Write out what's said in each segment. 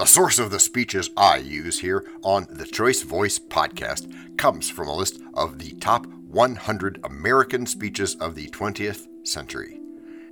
The source of the speeches I use here on the Choice Voice podcast comes from a list of the top 100 American speeches of the 20th century.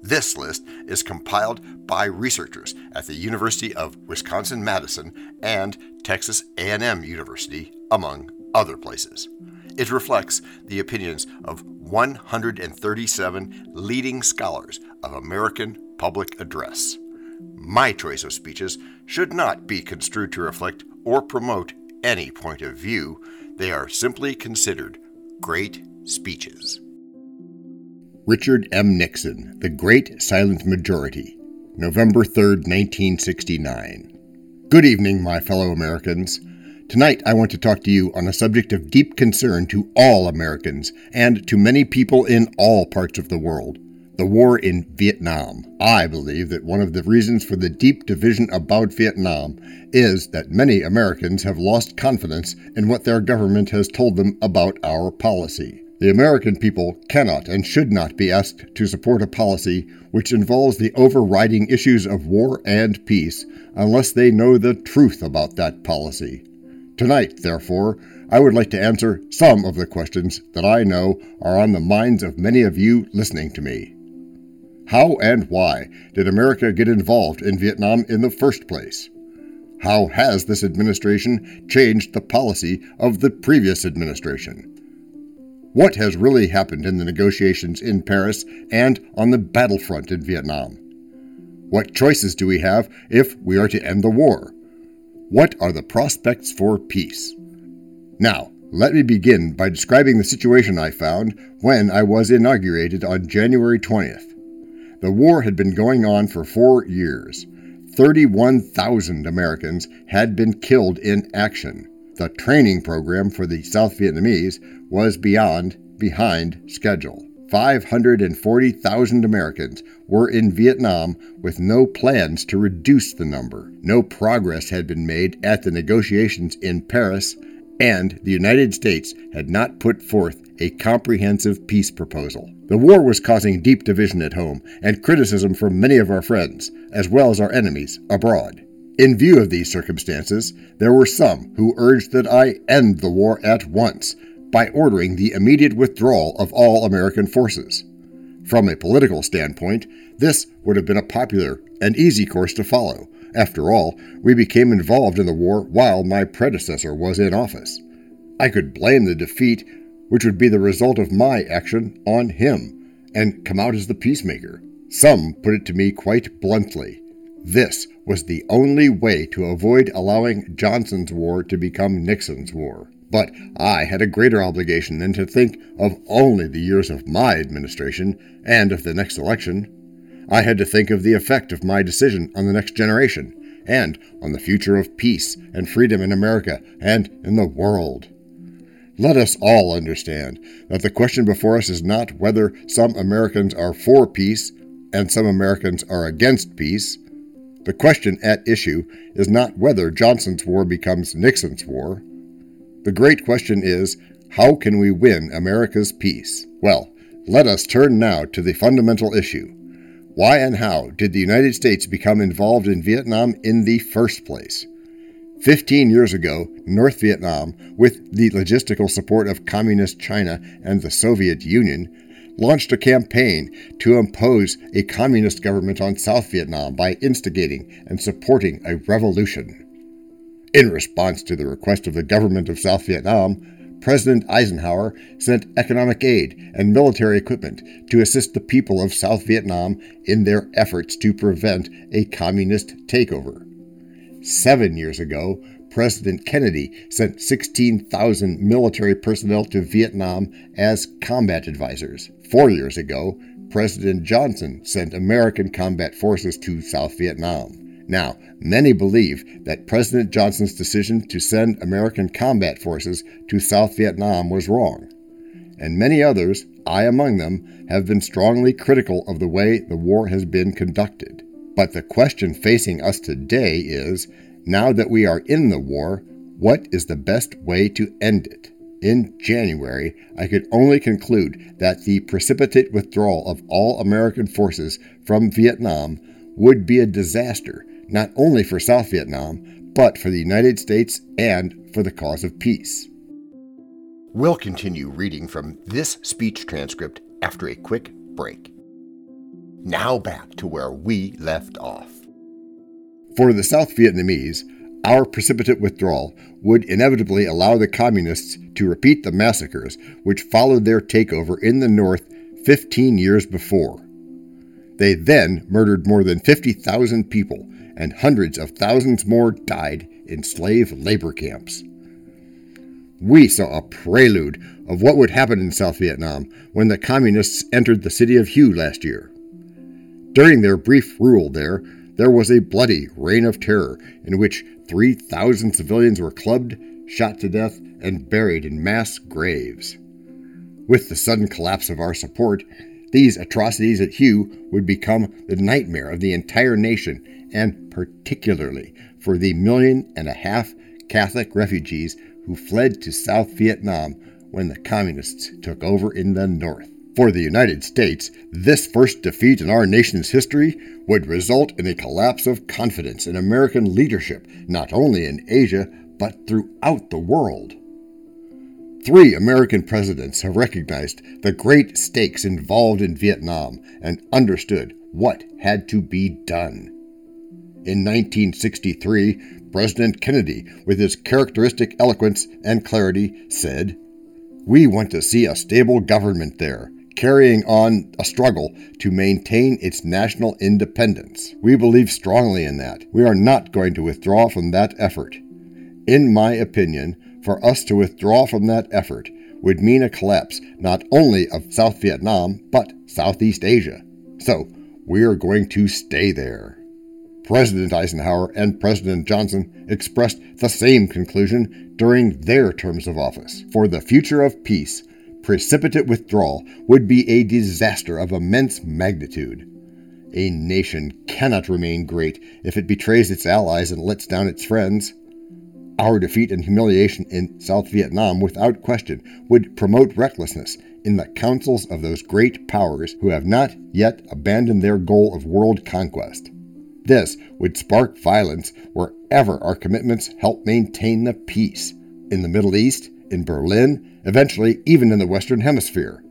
This list is compiled by researchers at the University of Wisconsin-Madison and Texas A&M University, among other places. It reflects the opinions of 137 leading scholars of American public address. My choice of speeches should not be construed to reflect or promote any point of view. They are simply considered great speeches. Richard M. Nixon, The Great Silent Majority, November 3, 1969. Good evening, my fellow Americans. Tonight, I want to talk to you on a subject of deep concern to all Americans and to many people in all parts of the world the war in Vietnam. I believe that one of the reasons for the deep division about Vietnam is that many Americans have lost confidence in what their government has told them about our policy. The American people cannot and should not be asked to support a policy which involves the overriding issues of war and peace unless they know the truth about that policy. Tonight, therefore, I would like to answer some of the questions that I know are on the minds of many of you listening to me. How and why did America get involved in Vietnam in the first place? How has this administration changed the policy of the previous administration? What has really happened in the negotiations in Paris and on the battlefront in Vietnam? What choices do we have if we are to end the war? What are the prospects for peace? Now, let me begin by describing the situation I found when I was inaugurated on January 20th. The war had been going on for four years. 31,000 Americans had been killed in action. The training program for the South Vietnamese was beyond behind schedule. 540,000 Americans were in Vietnam with no plans to reduce the number. No progress had been made at the negotiations in Paris, and the United States had not put forth a comprehensive peace proposal. The war was causing deep division at home and criticism from many of our friends, as well as our enemies, abroad. In view of these circumstances, there were some who urged that I end the war at once by ordering the immediate withdrawal of all American forces. From a political standpoint, this would have been a popular and easy course to follow. After all, we became involved in the war while my predecessor was in office. I could blame the defeat which would be the result of my action on him, and come out as the peacemaker. Some put it to me quite bluntly. This was the only way to avoid allowing Johnson's war to become Nixon's war. But I had a greater obligation than to think of only the years of my administration and of the next election. I had to think of the effect of my decision on the next generation and on the future of peace and freedom in America and in the world. Let us all understand that the question before us is not whether some Americans are for peace and some Americans are against peace. The question at issue is not whether Johnson's war becomes Nixon's war. The great question is how can we win America's peace? Well, let us turn now to the fundamental issue. Why and how did the United States become involved in Vietnam in the first place? Fifteen years ago, North Vietnam, with the logistical support of Communist China and the Soviet Union, launched a campaign to impose a communist government on South Vietnam by instigating and supporting a revolution. In response to the request of the government of South Vietnam, President Eisenhower sent economic aid and military equipment to assist the people of South Vietnam in their efforts to prevent a communist takeover. Seven years ago, President Kennedy sent 16,000 military personnel to Vietnam as combat advisors. Four years ago, President Johnson sent American combat forces to South Vietnam. Now, many believe that President Johnson's decision to send American combat forces to South Vietnam was wrong. And many others, I among them, have been strongly critical of the way the war has been conducted. But the question facing us today is now that we are in the war, what is the best way to end it? In January, I could only conclude that the precipitate withdrawal of all American forces from Vietnam would be a disaster not only for South Vietnam, but for the United States and for the cause of peace. We'll continue reading from this speech transcript after a quick break. Now back to where we left off. For the South Vietnamese, our precipitate withdrawal would inevitably allow the Communists to repeat the massacres which followed their takeover in the North 15 years before. They then murdered more than 50,000 people, and hundreds of thousands more died in slave labor camps. We saw a prelude of what would happen in South Vietnam when the Communists entered the city of Hue last year. During their brief rule there, there was a bloody reign of terror in which 3,000 civilians were clubbed, shot to death, and buried in mass graves. With the sudden collapse of our support, these atrocities at Hue would become the nightmare of the entire nation, and particularly for the million and a half Catholic refugees who fled to South Vietnam when the Communists took over in the North. For the United States, this first defeat in our nation's history would result in a collapse of confidence in American leadership, not only in Asia, but throughout the world. Three American presidents have recognized the great stakes involved in Vietnam and understood what had to be done. In 1963, President Kennedy, with his characteristic eloquence and clarity, said, We want to see a stable government there carrying on a struggle to maintain its national independence. We believe strongly in that. We are not going to withdraw from that effort. In my opinion, for us to withdraw from that effort would mean a collapse not only of South Vietnam, but Southeast Asia. So, we are going to stay there. President Eisenhower and President Johnson expressed the same conclusion during their terms of office. For the future of peace, precipitate withdrawal would be a disaster of immense magnitude. A nation cannot remain great if it betrays its allies and lets down its friends. Our defeat and humiliation in South Vietnam, without question, would promote recklessness in the councils of those great powers who have not yet abandoned their goal of world conquest. This would spark violence wherever our commitments help maintain the peace in the Middle East, in Berlin, eventually, even in the Western Hemisphere.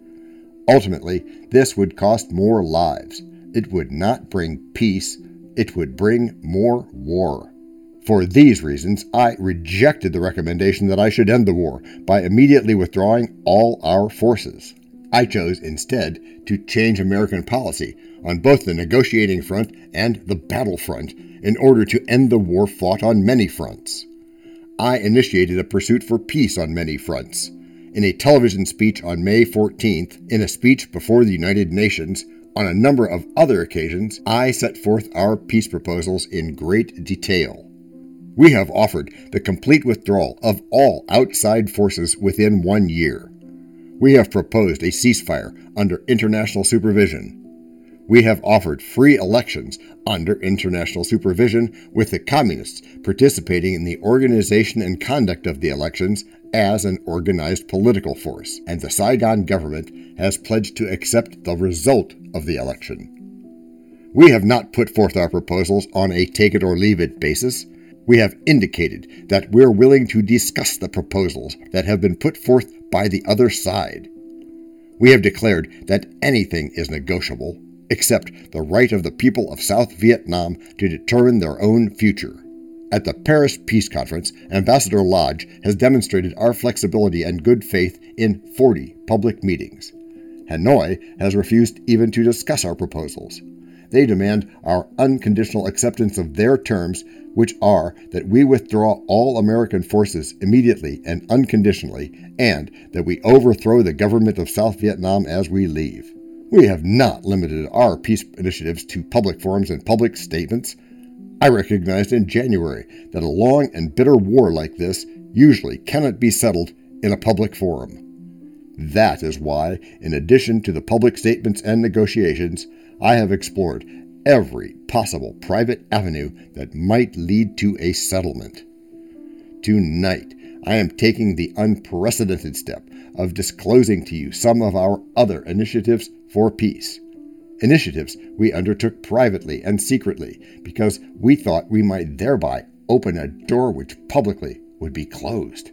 Ultimately, this would cost more lives. It would not bring peace, it would bring more war. For these reasons, I rejected the recommendation that I should end the war by immediately withdrawing all our forces. I chose instead to change American policy on both the negotiating front and the battle front in order to end the war fought on many fronts. I initiated a pursuit for peace on many fronts. In a television speech on May 14th, in a speech before the United Nations, on a number of other occasions, I set forth our peace proposals in great detail. We have offered the complete withdrawal of all outside forces within one year. We have proposed a ceasefire under international supervision we have offered free elections under international supervision, with the Communists participating in the organization and conduct of the elections as an organized political force, and the Saigon government has pledged to accept the result of the election. We have not put forth our proposals on a take it or leave it basis. We have indicated that we're willing to discuss the proposals that have been put forth by the other side. We have declared that anything is negotiable accept the right of the people of South Vietnam to determine their own future. At the Paris Peace Conference, Ambassador Lodge has demonstrated our flexibility and good faith in 40 public meetings. Hanoi has refused even to discuss our proposals. They demand our unconditional acceptance of their terms, which are that we withdraw all American forces immediately and unconditionally, and that we overthrow the government of South Vietnam as we leave. We have not limited our peace initiatives to public forums and public statements. I recognized in January that a long and bitter war like this usually cannot be settled in a public forum. That is why, in addition to the public statements and negotiations, I have explored every possible private avenue that might lead to a settlement. Tonight, I am taking the unprecedented step of disclosing to you some of our other initiatives for peace. initiatives we undertook privately and secretly because we thought we might thereby open a door which publicly would be closed.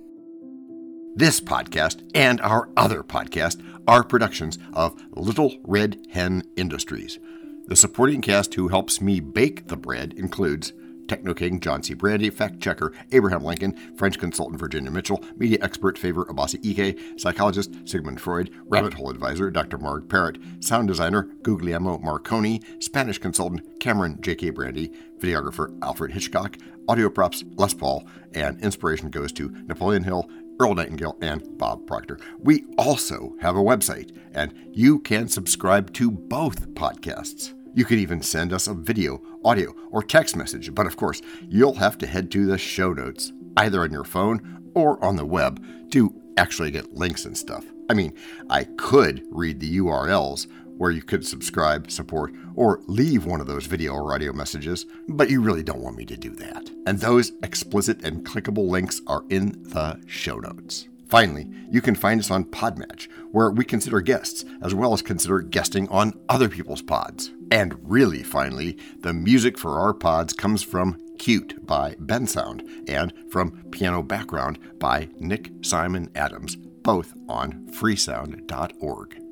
This podcast and our other podcast are productions of Little Red Hen Industries. The supporting cast who helps me bake the bread includes Techno King John C. Brandy, fact checker Abraham Lincoln, French consultant Virginia Mitchell, media expert Favor Abasi Ike, psychologist Sigmund Freud, rabbit hole advisor Dr. Marg Parrott, sound designer Guglielmo Marconi, Spanish consultant Cameron J.K. Brandy, videographer Alfred Hitchcock, audio props Les Paul, and inspiration goes to Napoleon Hill, Earl Nightingale, and Bob Proctor. We also have a website, and you can subscribe to both podcasts. You could even send us a video, audio, or text message, but of course, you'll have to head to the show notes, either on your phone or on the web, to actually get links and stuff. I mean, I could read the URLs where you could subscribe, support, or leave one of those video or audio messages, but you really don't want me to do that. And those explicit and clickable links are in the show notes. Finally, you can find us on Podmatch, where we consider guests as well as consider guesting on other people's pods. And really, finally, the music for our pods comes from Cute by Bensound and from Piano Background by Nick Simon Adams, both on freesound.org.